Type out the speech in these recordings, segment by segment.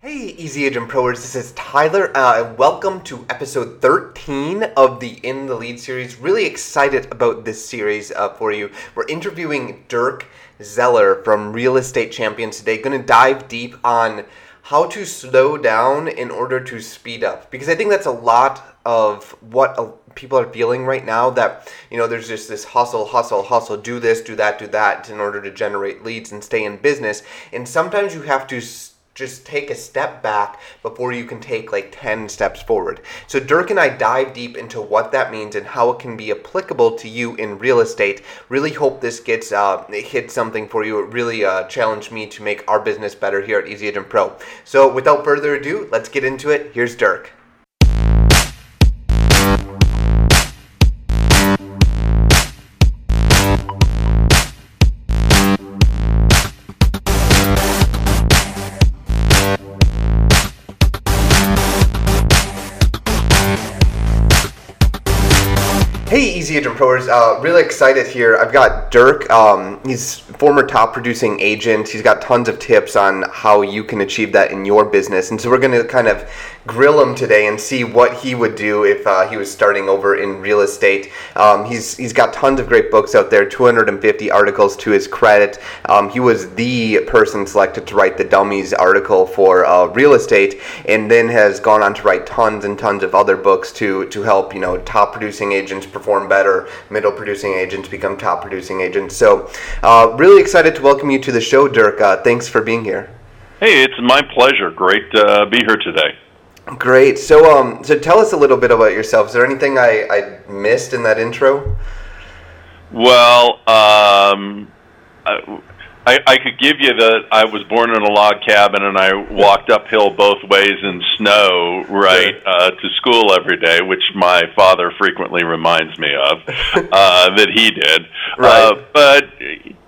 Hey, Easy Agent Proers, this is Tyler. Uh, welcome to episode 13 of the In the Lead series. Really excited about this series uh, for you. We're interviewing Dirk Zeller from Real Estate Champions today. Going to dive deep on how to slow down in order to speed up because I think that's a lot of what uh, people are feeling right now that you know there's just this hustle hustle hustle do this do that do that in order to generate leads and stay in business and sometimes you have to just take a step back before you can take like 10 steps forward. So, Dirk and I dive deep into what that means and how it can be applicable to you in real estate. Really hope this gets uh, hit something for you. It really uh, challenged me to make our business better here at Easy Agent Pro. So, without further ado, let's get into it. Here's Dirk. Hey, Easy Agent. Uh, really excited here. I've got Dirk. Um, he's former top producing agent. He's got tons of tips on how you can achieve that in your business. And so we're going to kind of grill him today and see what he would do if uh, he was starting over in real estate. Um, he's he's got tons of great books out there, 250 articles to his credit. Um, he was the person selected to write the Dummies article for uh, real estate, and then has gone on to write tons and tons of other books to to help you know top producing agents perform better, middle producing agents become top producing agents. So, uh, really excited to welcome you to the show, Dirk. Uh, thanks for being here. Hey, it's my pleasure. Great to uh, be here today. Great. So, um, so tell us a little bit about yourself. Is there anything I, I missed in that intro? Well, um, I, I, could give you that I was born in a log cabin and I walked uphill both ways in snow, right, uh, to school every day, which my father frequently reminds me of uh, that he did. Right. Uh, but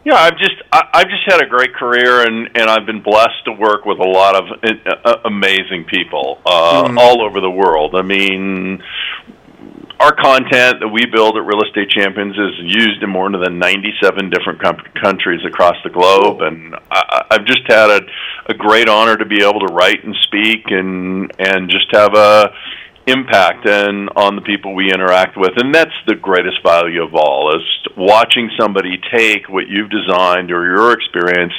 yeah, I've just I, I've just had a great career, and and I've been blessed to work with a lot of uh, amazing people uh, mm. all over the world. I mean, our content that we build at Real Estate Champions is used in more than 97 different com- countries across the globe, and I, I've just had a, a great honor to be able to write and speak, and and just have a impact and on the people we interact with. And that's the greatest value of all is watching somebody take what you've designed or your experience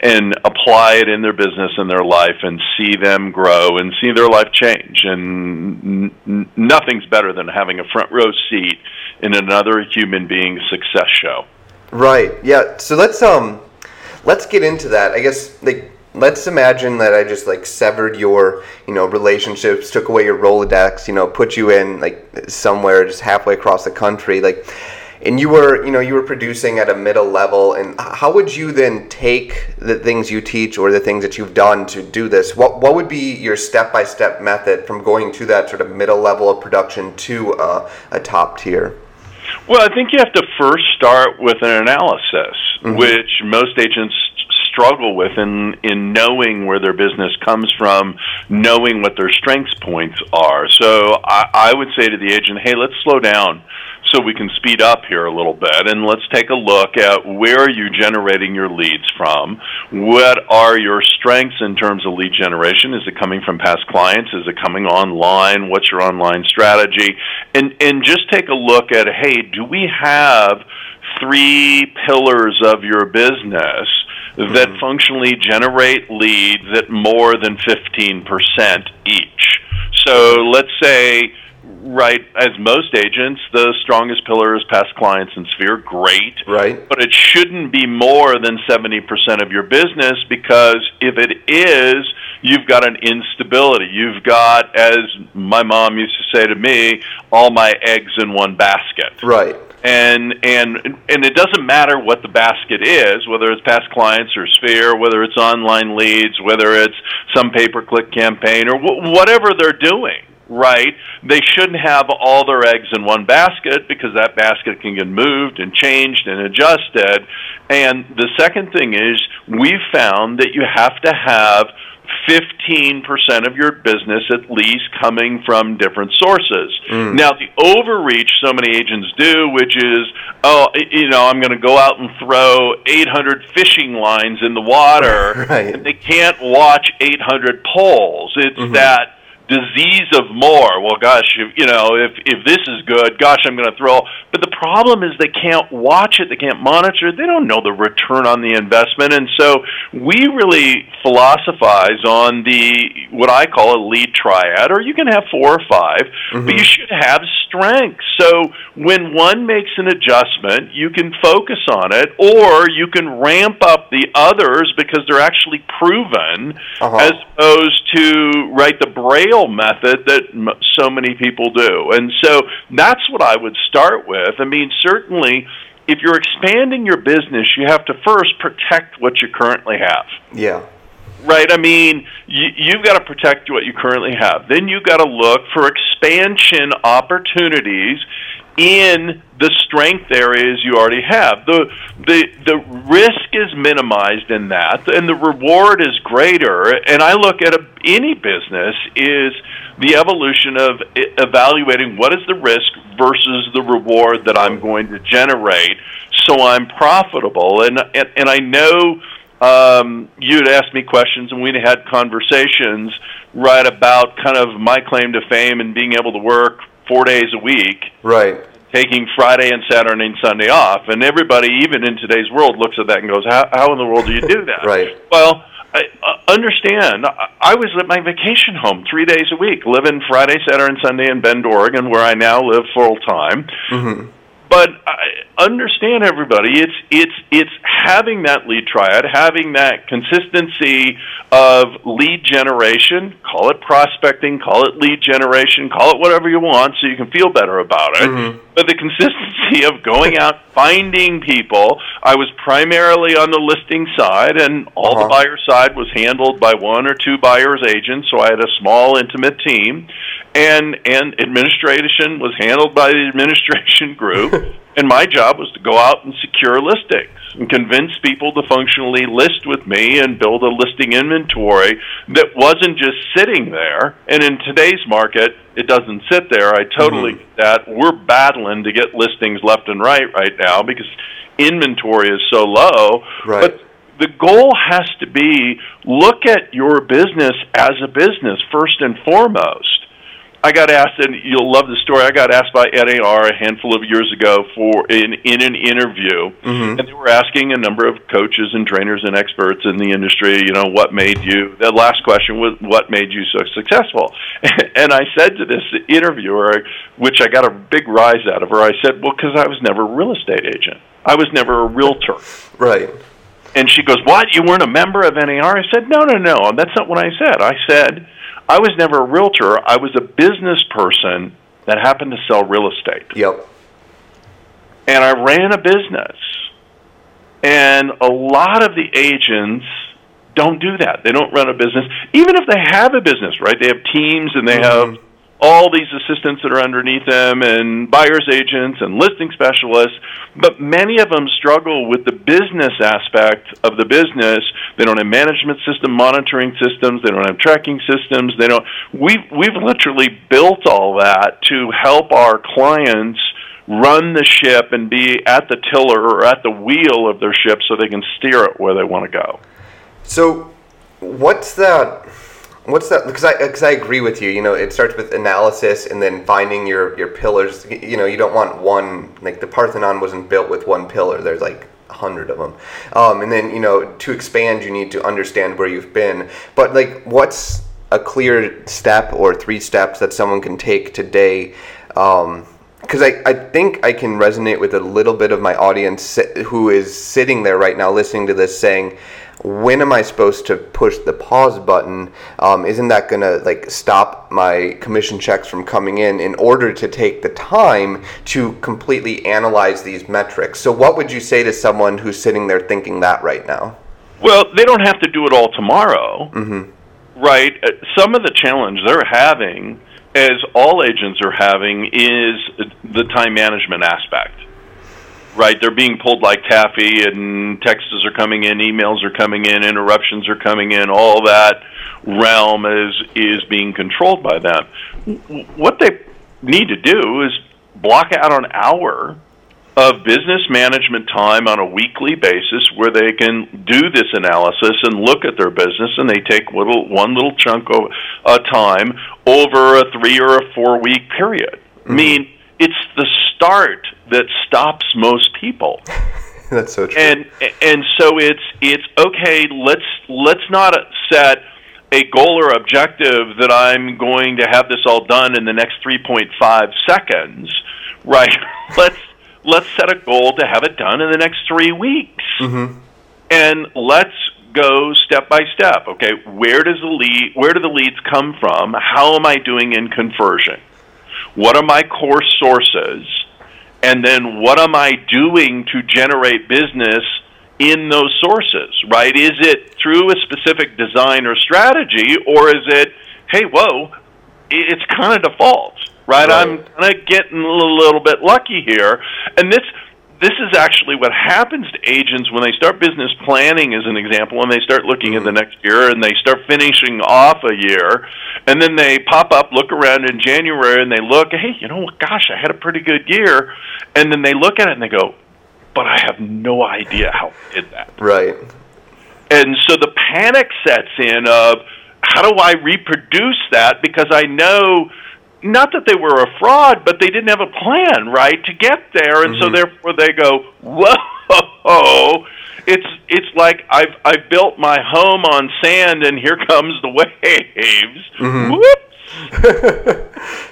and apply it in their business and their life and see them grow and see their life change. And n- nothing's better than having a front row seat in another human being's success show. Right. Yeah. So let's um let's get into that. I guess like let's imagine that I just like severed your, you know, relationships, took away your Rolodex, you know, put you in like somewhere just halfway across the country, like, and you were, you know, you were producing at a middle level. And how would you then take the things you teach or the things that you've done to do this? What what would be your step by step method from going to that sort of middle level of production to a, a top tier? Well, I think you have to first start with an analysis, mm-hmm. which most agents struggle with in in knowing where their business comes from, knowing what their strengths points are. So I, I would say to the agent, hey, let's slow down so we can speed up here a little bit and let's take a look at where are you generating your leads from? What are your strengths in terms of lead generation? Is it coming from past clients? Is it coming online? What's your online strategy? And and just take a look at hey do we have three pillars of your business that mm-hmm. functionally generate leads at more than 15% each. So let's say, right, as most agents, the strongest pillar is past clients and sphere. Great. Right. But it shouldn't be more than 70% of your business because if it is, you've got an instability. You've got, as my mom used to say to me, all my eggs in one basket. Right and and and it doesn't matter what the basket is, whether it's past clients or Sphere, whether it's online leads, whether it's some pay per click campaign or wh- whatever they're doing. Right? They shouldn't have all their eggs in one basket because that basket can get moved and changed and adjusted. And the second thing is, we've found that you have to have 15% of your business at least coming from different sources. Mm. Now, the overreach so many agents do, which is, oh, you know, I'm going to go out and throw 800 fishing lines in the water, right. and they can't watch 800 poles. It's mm-hmm. that disease of more. Well, gosh, if, you know, if if this is good, gosh, I'm going to throw. But the problem is they can't watch it, they can't monitor it, they don't know the return on the investment, and so we really philosophize on the what I call a lead triad, or you can have four or 5 mm-hmm. but you should have strength. So when one makes an adjustment, you can focus on it, or you can ramp up the others because they're actually proven, uh-huh. as opposed to right the braille method that m- so many people do. And so that's what I would start with. I mean, certainly if you're expanding your business, you have to first protect what you currently have. Yeah. Right. I mean, you, you've got to protect what you currently have. Then you've got to look for expansion opportunities in the strength areas you already have. The the the risk is minimized in that, and the reward is greater. And I look at a, any business is the evolution of evaluating what is the risk versus the reward that I'm going to generate, so I'm profitable. And and, and I know. Um, you'd asked me questions and we'd had conversations right about kind of my claim to fame and being able to work four days a week. Right. Taking Friday and Saturday and Sunday off, and everybody, even in today's world, looks at that and goes, "How, how in the world do you do that?" right. Well, I, uh, understand. I was at my vacation home three days a week, living Friday, Saturday, and Sunday in Bend, Oregon, where I now live full time. Mm-hmm but I understand everybody. It's it's it's having that lead triad, having that consistency of lead generation. Call it prospecting, call it lead generation, call it whatever you want, so you can feel better about it. Mm-hmm. But the consistency of going out finding people. I was primarily on the listing side, and all uh-huh. the buyer side was handled by one or two buyers agents. So I had a small, intimate team, and and administration was handled by the administration group. and my job was to go out and secure listings and convince people to functionally list with me and build a listing inventory that wasn't just sitting there. And in today's market, it doesn't sit there. I totally mm-hmm. get that. We're battling to get listings left and right right now because inventory is so low. Right. But the goal has to be look at your business as a business first and foremost I got asked, and you'll love the story. I got asked by NAR a handful of years ago for in in an interview, mm-hmm. and they were asking a number of coaches and trainers and experts in the industry. You know, what made you? The last question was, "What made you so successful?" and I said to this interviewer, which I got a big rise out of her, I said, "Well, because I was never a real estate agent. I was never a realtor." Right. And she goes, "What? You weren't a member of NAR?" I said, "No, no, no. That's not what I said. I said." I was never a realtor. I was a business person that happened to sell real estate. Yep. And I ran a business. And a lot of the agents don't do that. They don't run a business. Even if they have a business, right? They have teams and they mm-hmm. have all these assistants that are underneath them and buyer's agents and listing specialists, but many of them struggle with the business aspect of the business. They don't have management system monitoring systems, they don't have tracking systems, they don't we've we've literally built all that to help our clients run the ship and be at the tiller or at the wheel of their ship so they can steer it where they want to go. So what's that What's that? Because I because I agree with you. You know, it starts with analysis and then finding your your pillars. You know, you don't want one like the Parthenon wasn't built with one pillar. There's like a hundred of them, um, and then you know to expand, you need to understand where you've been. But like, what's a clear step or three steps that someone can take today? Um, because I, I think I can resonate with a little bit of my audience who is sitting there right now listening to this saying, when am I supposed to push the pause button? Um, isn't that going to like stop my commission checks from coming in in order to take the time to completely analyze these metrics? So, what would you say to someone who's sitting there thinking that right now? Well, they don't have to do it all tomorrow, mm-hmm. right? Uh, some of the challenge they're having, as all agents are having, is the time management aspect right? They're being pulled like taffy, and texts are coming in, emails are coming in, interruptions are coming in, all that. realm is is being controlled by them. What they need to do is block out an hour of business management time on a weekly basis where they can do this analysis and look at their business and they take little one little chunk of uh, time over a 3 or a 4 week period. Mm-hmm. I mean, it's the start that stops most people. That's so true. And and so it's it's okay, let's let's not set a goal or objective that I'm going to have this all done in the next 3.5 seconds, right? let's let's set a goal to have it done in the next three weeks, mm-hmm. and let's go step by step. Okay, where does the lead? Where do the leads come from? How am I doing in conversion? What are my core sources? And then what am I doing to generate business in those sources, right? Is it through a specific design or strategy, or is it, hey, whoa, it's kind of default, right? right. I'm kind of getting a little bit lucky here, and this this is actually what happens to agents when they start business planning, as an example, and they start looking mm-hmm. at the next year and they start finishing off a year, and then they pop up, look around in January, and they look, hey, you know what? Gosh, I had a pretty good year, and then they look at it and they go, but I have no idea how I did that. Right. And so the panic sets in of how do I reproduce that because I know not that they were a fraud, but they didn't have a plan, right, to get there, and mm-hmm. so therefore they go, whoa, it's it's like I've I've built my home on sand, and here comes the waves. Mm-hmm. Whoops.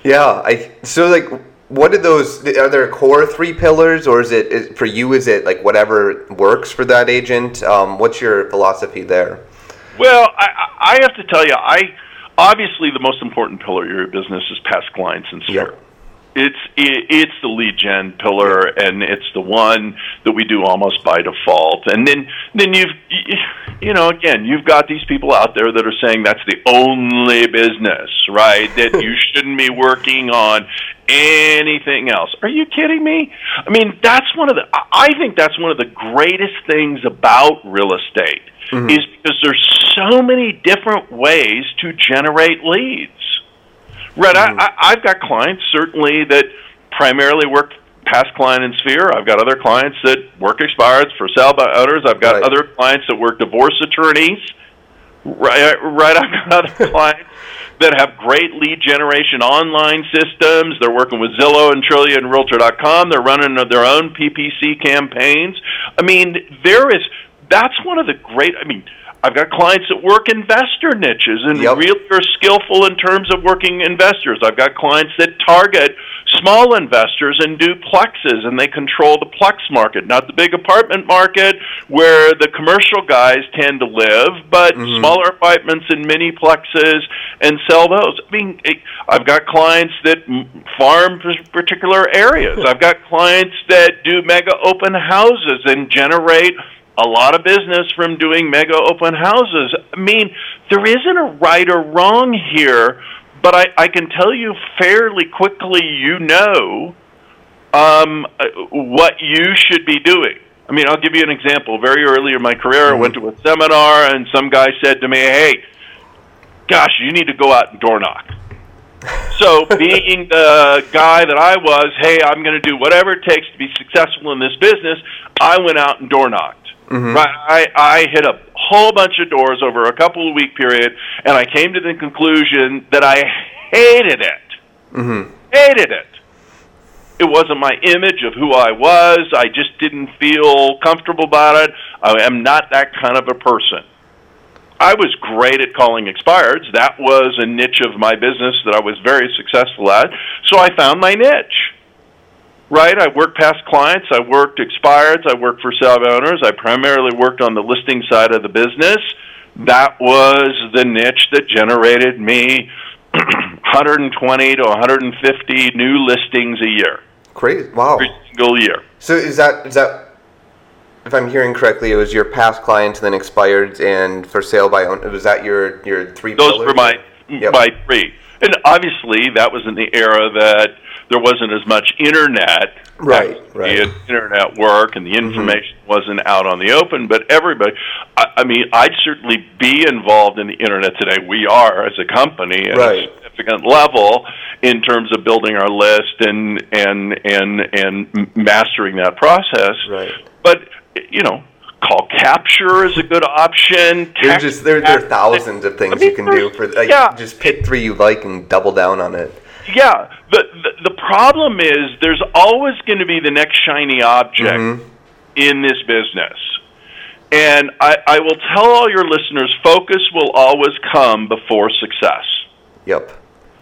yeah, I so like what are those are there core three pillars or is it is, for you is it like whatever works for that agent um, what's your philosophy there well I, I have to tell you i obviously the most important pillar of your business is past clients and sphere yep. It's it, it's the lead gen pillar and it's the one that we do almost by default and then then you've you know again you've got these people out there that are saying that's the only business right that you shouldn't be working on anything else. Are you kidding me? I mean, that's one of the I think that's one of the greatest things about real estate mm-hmm. is because there's so many different ways to generate leads. Right, mm-hmm. I, I, I've got clients certainly that primarily work past client and sphere. I've got other clients that work expireds for sale by others. I've got right. other clients that work divorce attorneys. Right, right. I've got other clients that have great lead generation online systems. They're working with Zillow and Trulia Realtor.com. They're running their own PPC campaigns. I mean, there is that's one of the great. I mean, I've got clients that work investor niches and yep. really are skillful in terms of working investors. I've got clients that target small investors and do plexes and they control the plex market, not the big apartment market where the commercial guys tend to live, but mm-hmm. smaller apartments and mini plexes and sell those. I mean, I've got clients that farm particular areas. I've got clients that do mega open houses and generate a lot of business from doing mega open houses. I mean, there isn't a right or wrong here, but I, I can tell you fairly quickly, you know um, what you should be doing. I mean, I'll give you an example. Very early in my career, I went to a seminar, and some guy said to me, Hey, gosh, you need to go out and door knock. So, being the guy that I was, hey, I'm going to do whatever it takes to be successful in this business, I went out and door knocked. Mm-hmm. Right, I, I hit a whole bunch of doors over a couple of week period, and I came to the conclusion that I hated it. Mm-hmm. Hated it. It wasn't my image of who I was. I just didn't feel comfortable about it. I am not that kind of a person. I was great at calling expireds. That was a niche of my business that I was very successful at. So I found my niche right? I worked past clients. I worked expireds. I worked for sale owners. I primarily worked on the listing side of the business. That was the niche that generated me 120 to 150 new listings a year. Great! Wow. Every single year. So is that is that if I'm hearing correctly, it was your past clients, and then expireds, and for sale by owner. Was that your your three? Those pillars? were my yep. my three, and obviously that was in the era that there wasn't as much internet right, right. internet work and the mm-hmm. information mm-hmm. wasn't out on the open but everybody I, I, mean i'd certainly be involved in the internet today we are as a company at right. a significant level in terms of building our list and and and and mastering that process right but you know call capture is a good option. There's just there, there are thousands of things I mean, you can do for like, yeah. just pick three you like and double down on it. Yeah, the the, the problem is there's always going to be the next shiny object mm-hmm. in this business. And I, I will tell all your listeners focus will always come before success. Yep.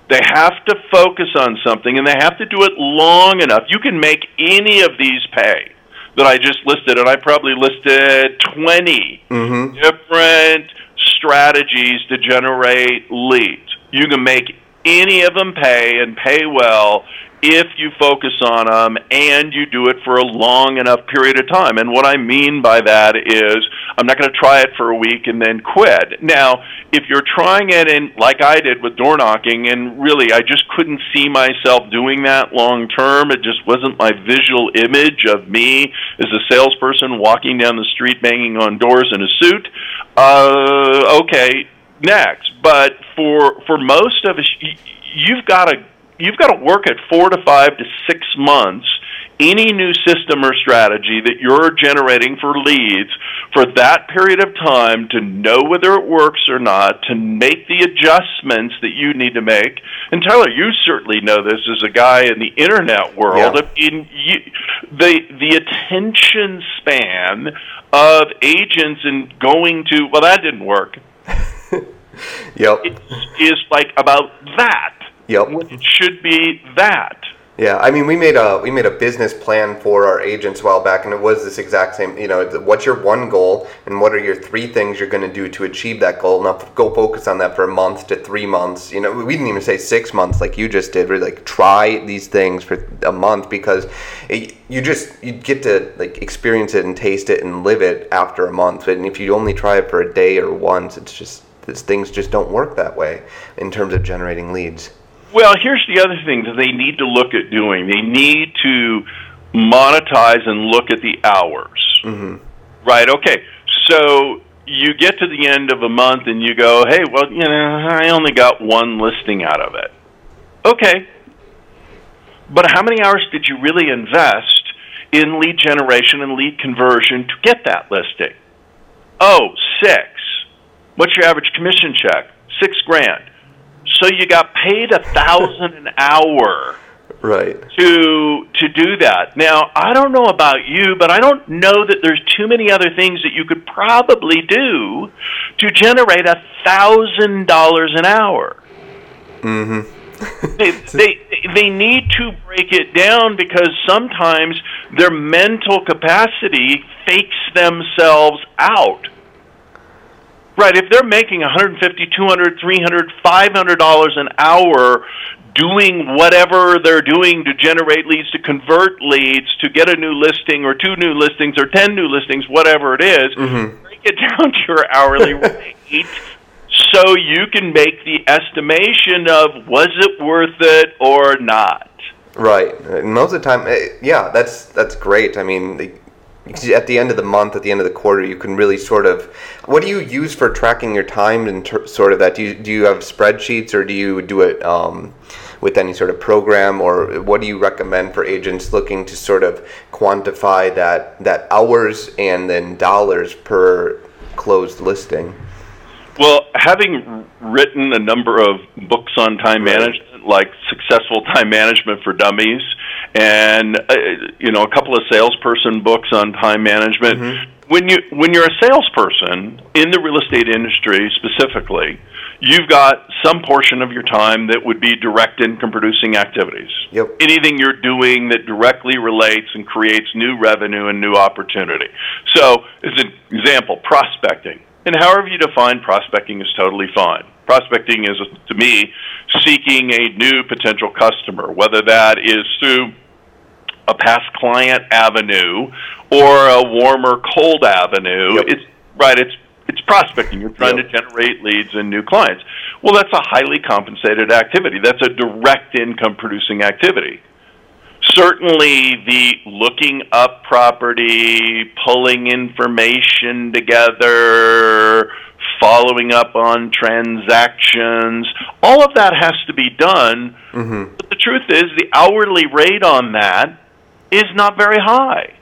They have to focus on something and they have to do it long enough. You can make any of these pay that I just listed, and I probably listed 20 mm-hmm. different strategies to generate leads. You can make any of them pay and pay well if you focus on them and you do it for a long enough period of time. And what I mean by that is I'm not going to try it for a week and then quit. Now, if you're trying it in like I did with door knocking and really I just couldn't see myself doing that long term, it just wasn't my visual image of me as a salesperson walking down the street banging on doors in a suit. Uh okay, next. But for for most of us you've got to you've got to work at four to five to six months any new system or strategy that you're generating for leads for that period of time to know whether it works or not, to make the adjustments that you need to make. And Tyler, you certainly know this as a guy in the internet world. Yeah. In you, the the attention span of agents and going to well, that didn't work. yep, is like about that Yep. It should be that. Yeah, I mean, we made a we made a business plan for our agents a while back, and it was this exact same. You know, what's your one goal, and what are your three things you're going to do to achieve that goal? Now, go focus on that for a month to three months. You know, we didn't even say six months like you just did. We're like, try these things for a month because it, you just you get to like experience it and taste it and live it after a month. And if you only try it for a day or once, it's just things just don't work that way in terms of generating leads. Well, here's the other thing that they need to look at doing. They need to monetize and look at the hours. Mm-hmm. Right. Okay. So you get to the end of a month and you go, "Hey, well, you know, I only got one listing out of it." Okay. But how many hours did you really invest in lead generation and lead conversion to get that listing? Oh, six. What's your average commission check? Six grand. So you got paid a thousand an hour right to to do that now i don't know about you but i don't know that there's too many other things that you could probably do to generate a thousand dollars an hour mm-hmm. they, they they need to break it down because sometimes their mental capacity fakes themselves out Right. If they're making 150, 200, 300, 500 dollars an hour doing whatever they're doing to generate leads, to convert leads, to get a new listing or two new listings or 10 new listings, whatever it is, mm-hmm. break it down to your hourly rate so you can make the estimation of was it worth it or not. Right. Most of the time, eh, yeah, that's that's great. I mean, at the end of the month, at the end of the quarter, you can really sort of. What do you use for tracking your time and ter- sort of that? Do you do you have spreadsheets or do you do it um, with any sort of program or what do you recommend for agents looking to sort of quantify that that hours and then dollars per closed listing? Well, having written a number of books on time right. management, like Successful Time Management for Dummies, and uh, you know a couple of salesperson books on time management. Mm-hmm. When you when you're a salesperson in the real estate industry specifically, you've got some portion of your time that would be direct income producing activities. Yep. Anything you're doing that directly relates and creates new revenue and new opportunity. So, as an example, prospecting. And however you define prospecting is totally fine. Prospecting is, to me, seeking a new potential customer, whether that is through a past client avenue or a warmer cold avenue. Yep. It's right. It's it's prospecting. You're trying yep. to generate leads and new clients. Well, that's a highly compensated activity. That's a direct income producing activity. certainly the looking up property, pulling information together, following up on transactions, all of that has to be done. Mm-hmm. But the truth is, the hourly rate on that is not very high.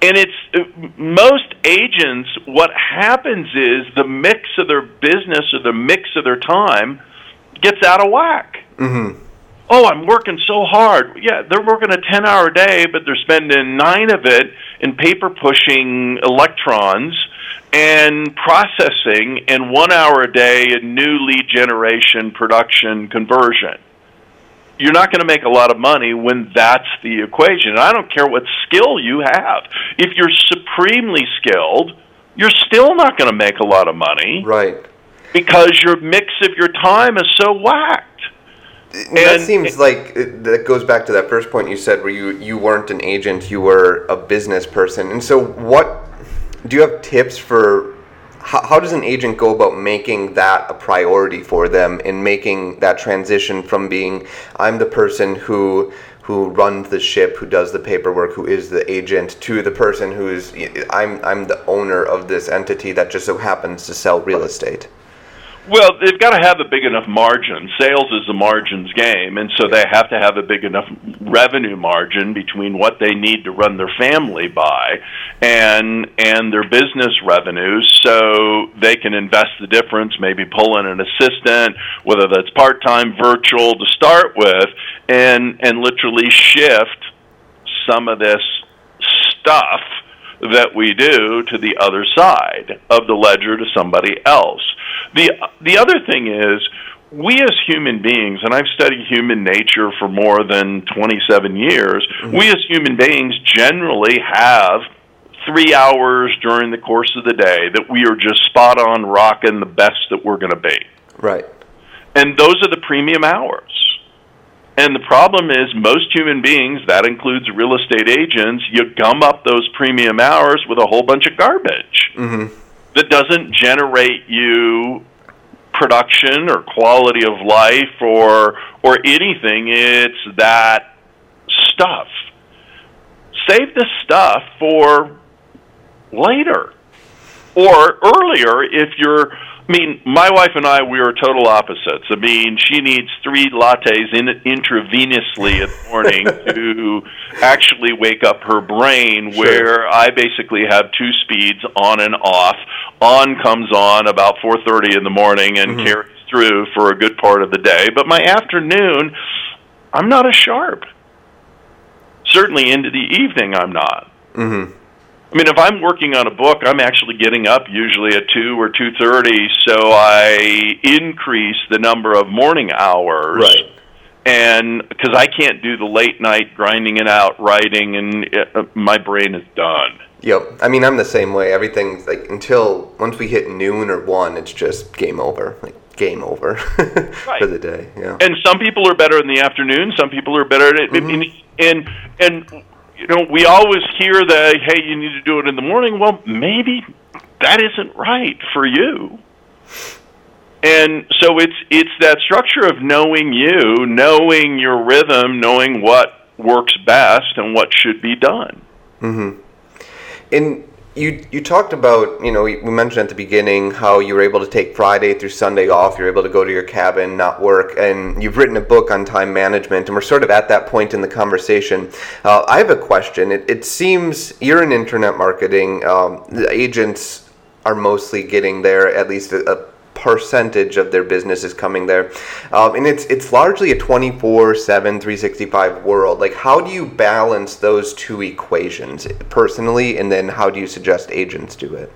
And it's most agents, what happens is the mix of their business or the mix of their time gets out of whack. Mm-hmm oh, I'm working so hard. Yeah, they're working a 10 hour day, but they're spending nine of it in paper pushing electrons and processing, and one hour a day in new lead generation, production, conversion. You're not going to make a lot of money when that's the equation. And I don't care what skill you have. If you're supremely skilled, you're still not going to make a lot of money. Right. Because your mix of your time is so whacked. And that seems like that goes back to that first point you said where you you weren't an agent you were a business person and so what do you have tips for how, how does an agent go about making that a priority for them in making that transition from being i'm the person who who runs the ship who does the paperwork who is the agent to the person who's i'm i'm the owner of this entity that just so happens to sell real estate well, they've got to have a big enough margin. Sales is a margins game, and so they have to have a big enough revenue margin between what they need to run their family by and and their business revenues, so they can invest the difference. Maybe pull in an assistant, whether that's part time, virtual to start with, and and literally shift some of this stuff that we do to the other side of the ledger to somebody else. The the other thing is we as human beings, and I've studied human nature for more than 27 years, mm-hmm. we as human beings generally have three hours during the course of the day that we are just spot on rocking the best that we're going to be. Right. And those are the premium hours. And the problem is, most human beings, that includes real estate agents, you gum up those premium hours with a whole bunch of garbage mm-hmm. that doesn't generate you production or quality of life or or anything. It's that stuff. Save the stuff for later or earlier if you're I mean, my wife and I, we are total opposites. I mean, she needs three lattes in, intravenously in the morning to actually wake up her brain, sure. where I basically have two speeds on and off. On comes on about 4.30 in the morning and mm-hmm. carries through for a good part of the day. But my afternoon, I'm not as sharp. Certainly into the evening, I'm not. Mm-hmm. I mean, if I'm working on a book, I'm actually getting up usually at two or two thirty, so I increase the number of morning hours. Right. And because I can't do the late night grinding it out, writing, and it, uh, my brain is done. Yep. I mean, I'm the same way. Everything's like until once we hit noon or one, it's just game over. Like game over right. for the day. Yeah. And some people are better in the afternoon. Some people are better at mm-hmm. and and you know, we always hear that, hey, you need to do it in the morning. Well, maybe that isn't right for you. And so it's it's that structure of knowing you, knowing your rhythm, knowing what works best and what should be done. Mm-hmm. And you you talked about you know we mentioned at the beginning how you were able to take Friday through Sunday off. You're able to go to your cabin, not work, and you've written a book on time management. And we're sort of at that point in the conversation. Uh, I have a question. It, it seems you're in internet marketing. Um, agents are mostly getting there at least a, a percentage of their business is coming there. Um, and it's it's largely a 24/7 365 world. Like how do you balance those two equations personally and then how do you suggest agents do it?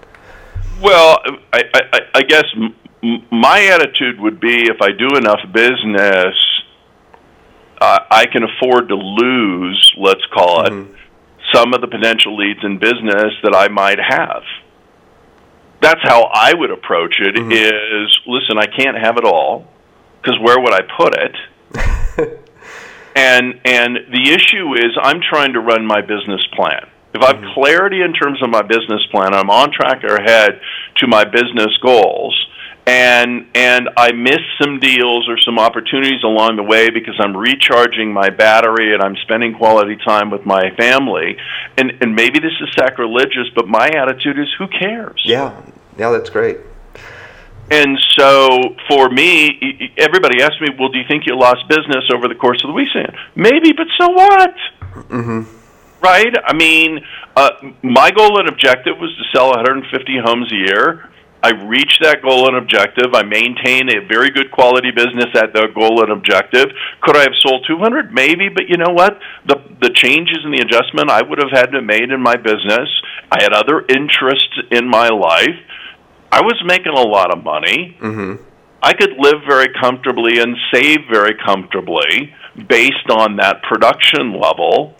Well, I, I, I guess m- my attitude would be if I do enough business, uh, I can afford to lose, let's call it, mm-hmm. some of the potential leads in business that I might have that's how I would approach it. Mm-hmm. Is listen, I can't have it all because where would I put it? and and the issue is I'm trying to run my business plan. If I have mm-hmm. clarity in terms of my business plan, I'm on track or ahead to my business goals, and and I miss some deals or some opportunities along the way because I'm recharging my battery and I'm spending quality time with my family. And and maybe this is sacrilegious, but my attitude is who cares? Yeah. Yeah, that's great. And so for me, everybody asks me, "Well, do you think you lost business over the course of the weekend?" Maybe, but so what? Mhm. Right? I mean, uh, my goal and objective was to sell 150 homes a year. I reached that goal and objective. I maintain a very good quality business at the goal and objective. Could I have sold 200? Maybe, but you know what? The the changes and the adjustment I would have had to have made in my business. I had other interests in my life. I was making a lot of money. Mm-hmm. I could live very comfortably and save very comfortably based on that production level.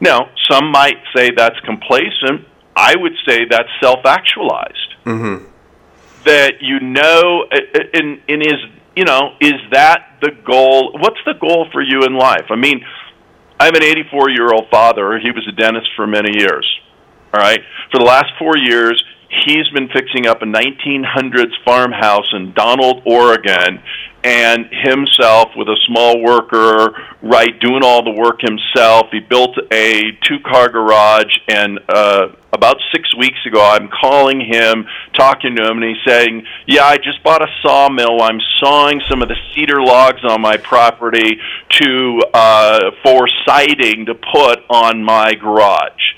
Now, some might say that's complacent. I would say that's self-actualized Mm-hmm. That you know uh, uh, in in is you know is that the goal? What's the goal for you in life? I mean i'm an 84 year old father. He was a dentist for many years all right? For the last 4 years he's been fixing up a 1900s farmhouse in Donald oregon and himself with a small worker right doing all the work himself he built a two car garage and uh about six weeks ago, I'm calling him, talking to him, and he's saying, "Yeah, I just bought a sawmill. I'm sawing some of the cedar logs on my property to uh, for siding to put on my garage."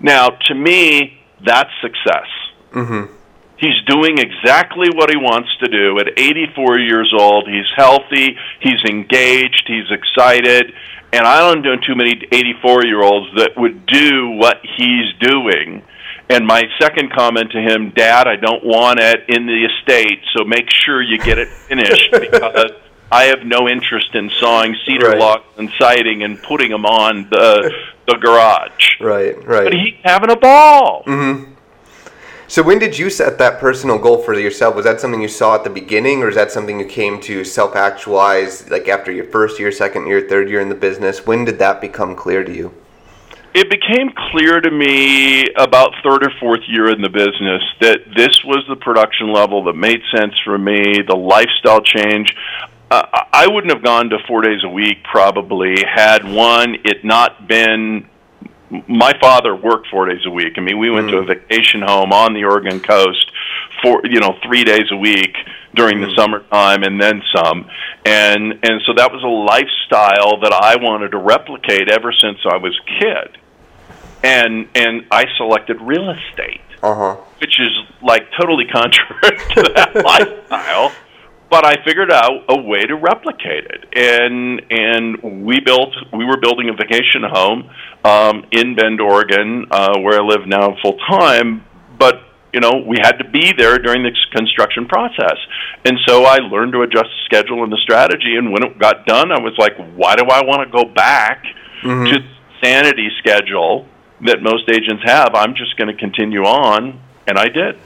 Now, to me, that's success. Mm-hmm. He's doing exactly what he wants to do at 84 years old. He's healthy, he's engaged, he's excited, and I don't know too many 84 year olds that would do what he's doing. And my second comment to him, Dad, I don't want it in the estate, so make sure you get it finished because I have no interest in sawing cedar Right. logs and siding and putting them on the the garage. Right, right. But he's having a ball. Mm-hmm. So when did you set that personal goal for yourself? Was that something you saw at the beginning, or is that something you came to self-actualize, like after your first year, second year, third year in the business? When did that become clear to you? it became clear to me about third or fourth year in the business that this was the production level that made sense for me, the lifestyle change. Uh, I wouldn't have gone to four days a week probably had one it not been. My father worked four days a week. I mean, we went to a vacation home on the Oregon coast for you know three days a week during the summertime and then some and and so that was a lifestyle that I wanted to replicate ever since I was a kid and and I selected real estate, Uh huh. which is like totally contrary to that lifestyle. But I figured out a way to replicate it, and and we built. We were building a vacation home um, in Bend, Oregon, uh, where I live now full time. But you know, we had to be there during the construction process, and so I learned to adjust the schedule and the strategy. And when it got done, I was like, why do I want to go back Mm-hmm. to the sanity schedule that most agents have? I'm just going to continue on, and I did.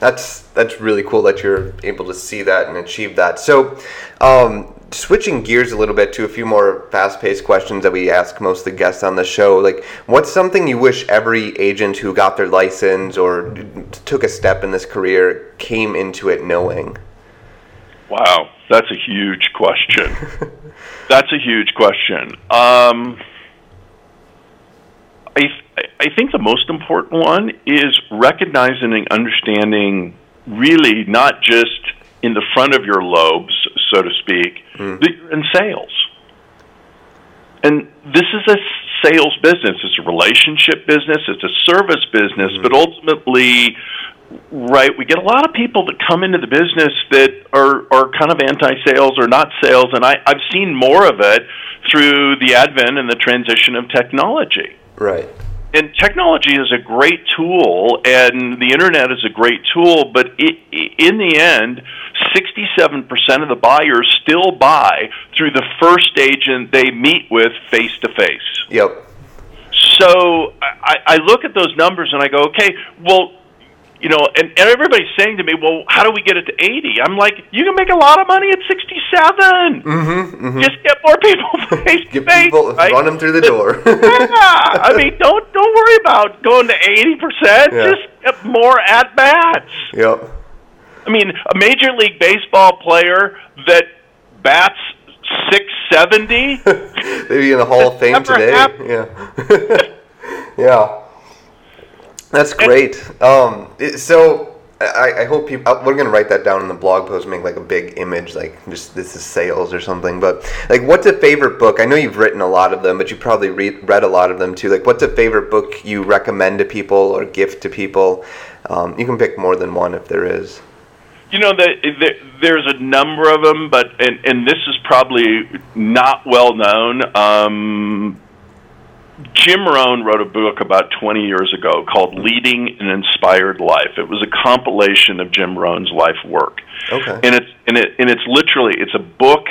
That's that's really cool that you're able to see that and achieve that. So, um, switching gears a little bit to a few more fast-paced questions that we ask most of the guests on the show. Like, what's something you wish every agent who got their license or took a step in this career came into it knowing? Wow, that's a huge question. that's a huge question. Um, I I think the most important one is recognizing and understanding really not just in the front of your lobes, so to speak, hmm. that you're in sales. And this is a sales business. It's a relationship business. It's a service business. Hmm. But ultimately, right, we get a lot of people that come into the business that are, are kind of anti-sales or not sales. And I, I've seen more of it through the advent and the transition of technology Right. And technology is a great tool and the internet is a great tool but it, in the end 67% of the buyers still buy through the first agent they meet with face to face Yep. so I, I look at those numbers and I go, okay, well, you know, and, and everybody's saying to me, well, how do we get it to 80? I'm like, you can make a lot of money at 67. Mm-hmm. Just get more people face to Get face. right? run them through the door. yeah, I mean, don't don't worry about going to 80%. Yeah. Just get more at bats. Yep. I mean, a major league baseball player that bats six seventy. Maybe in the Hall of Fame today. Happened. Yeah. yeah. That's great. Um, so I, I hope people. Uh, we're gonna write that down in the blog post, make like a big image, like just this is sales or something. But like, what's a favorite book? I know you've written a lot of them, but you probably read read a lot of them too. Like, what's a favorite book you recommend to people or gift to people? Um, you can pick more than one if there is. You know, the, the, there's a number of them, but and, and this is probably not well known. Um, Jim Rohn wrote a book about 20 years ago called Leading an Inspired Life. It was a compilation of Jim Rohn's life work. Okay. And it's and it and it's literally it's a book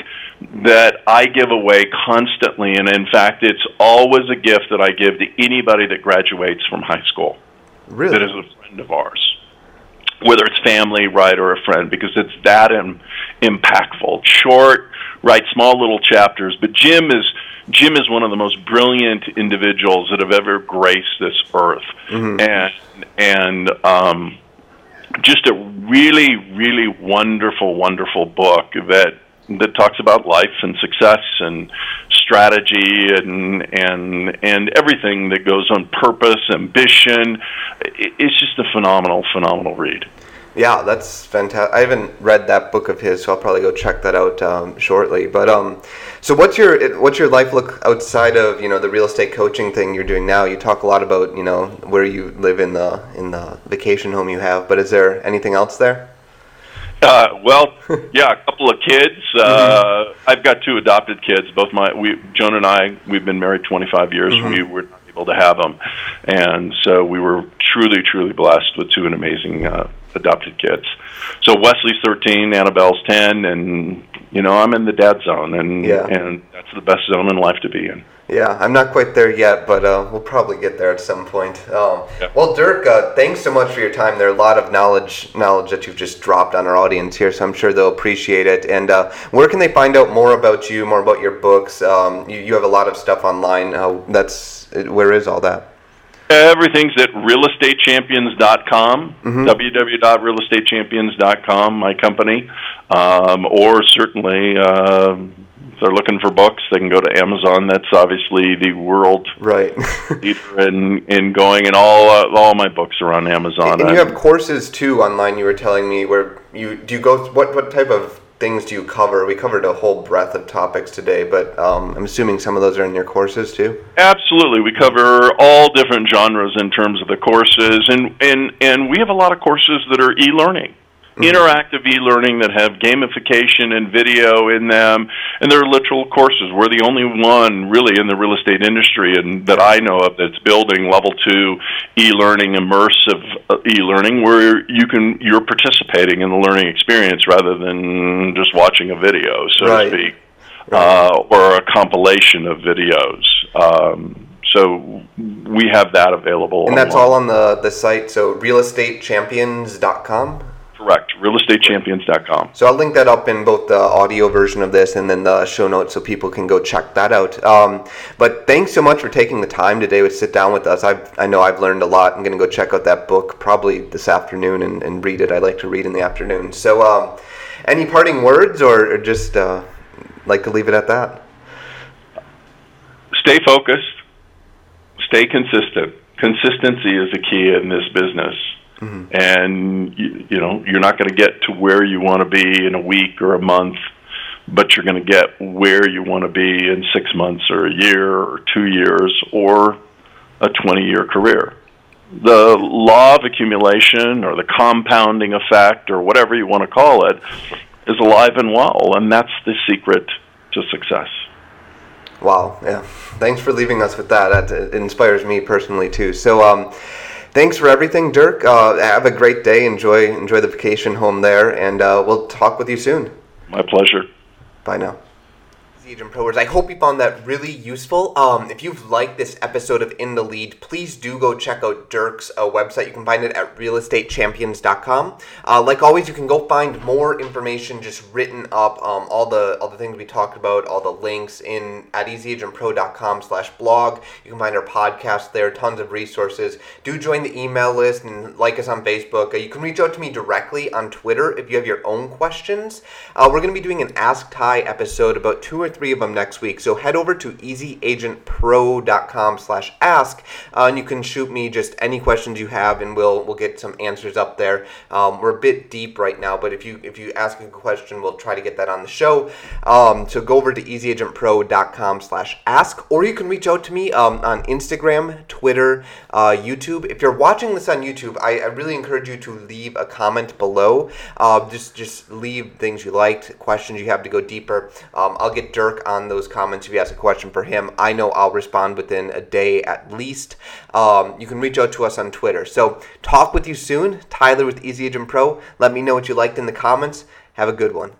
that I give away constantly and in fact it's always a gift that I give to anybody that graduates from high school. Really? That is a friend of ours whether it's family, right, or a friend, because it's that Im- impactful. Short, write small little chapters. But Jim is Jim is one of the most brilliant individuals that have ever graced this earth, mm-hmm. and and um, just a really, really wonderful, wonderful book that that talks about life and success and strategy and and and everything that goes on purpose, ambition. It's just a phenomenal, phenomenal read. Yeah, that's fantastic. I haven't read that book of his, so I'll probably go check that out um, shortly. But um, so what's your what's your life look outside of you know the real estate coaching thing you're doing now? You talk a lot about you know where you live in the in the vacation home you have, but is there anything else there? Uh, well, yeah, a couple of kids. Uh, mm-hmm. I've got two adopted kids. Both my we Joan and I we've been married 25 years. Mm-hmm. We were not able to have them, and so we were truly, truly blessed with two amazing uh, adopted kids. So Wesley's 13, Annabelle's 10, and you know I'm in the dad zone, and yeah. and that's the best zone in life to be in. Yeah, I'm not quite there yet, but uh, we'll probably get there at some point. Um, yep. Well, Dirk, uh, thanks so much for your time. There are a lot of knowledge knowledge that you've just dropped on our audience here, so I'm sure they'll appreciate it. And uh, where can they find out more about you, more about your books? Um, you, you, have a lot of stuff online. that's where is all that? Everything's at realestatechampions.com, mm-hmm. www.realestatechampions.com, my company, um, or certainly. Uh, if they're looking for books, they can go to Amazon. That's obviously the world right leader in in going, and all uh, all my books are on Amazon. And you have courses too online. You were telling me where you do you go. What what type of things do you cover? We covered a whole breadth of topics today, but um, I'm assuming some of those are in your courses too. Absolutely, we cover all different genres in terms of the courses, and and and we have a lot of courses that are e-learning. Interactive e-learning that have gamification and video in them, and they're literal courses. We're the only one really in the real estate industry and that I know of that's building level two e-learning, immersive uh, e-learning, where you can you're participating in the learning experience rather than just watching a video, so right. to speak, right. uh, or a compilation of videos. Um, so we have that available. And that's all on the, the site, so realestatechampions.com? Correct. RealEstateChampions.com. So I'll link that up in both the audio version of this and then the show notes so people can go check that out. Um, but thanks so much for taking the time today to sit down with us. I've, I know I've learned a lot. I'm going to go check out that book probably this afternoon and, and read it. I like to read in the afternoon. So um, any parting words or, or just uh, like to leave it at that? Stay focused. Stay consistent. Consistency is the key in this business Mm-hmm. And you, you know, you're not going to get to where you want to be in a week or a month, but you're going to get where you want to be in six months or a year or two years or a 20 year career. The law of accumulation or the compounding effect or whatever you want to call it is alive and well, and that's the secret to success. Wow, yeah. Thanks for leaving us with that. That inspires me personally too. So, um, thanks for everything, Dirk. Uh, have a great day. Enjoy enjoy the vacation home there, and uh, we'll talk with you soon. My pleasure. Bye now. Agent Pro I hope you found that really useful. Um, if you've liked this episode of In the Lead, please do go check out Dirk's uh, website. You can find it at realestatechampions.com. Uh, like always, you can go find more information just written up, um, all the all the things we talked about, all the links in at easyagentpro.com slash blog. You can find our podcast there, tons of resources. Do join the email list and like us on Facebook. Uh, you can reach out to me directly on Twitter if you have your own questions. Uh, we're going to be doing an Ask Ty episode, about two or three of them next week. So head over to easyagentpro.com slash ask, uh, and you can shoot me just any questions you have, and we'll we'll get some answers up there. Um, we're a bit deep right now, but if you if you ask a question, we'll try to get that on the show. Um, so go over to easyagentpro.com slash ask, or you can reach out to me um, on Instagram, Twitter, uh, YouTube. If you're watching this on YouTube, I, I, really encourage you to leave a comment below. Uh, just just leave things you liked, questions you have to go deeper. Um, I'll get On those comments if you ask a question for him. I know I'll respond within a day at least. Um, you can reach out to us on Twitter. So talk with you soon. Tyler with Easy Agent Pro. Let me know what you liked in the comments. Have a good one.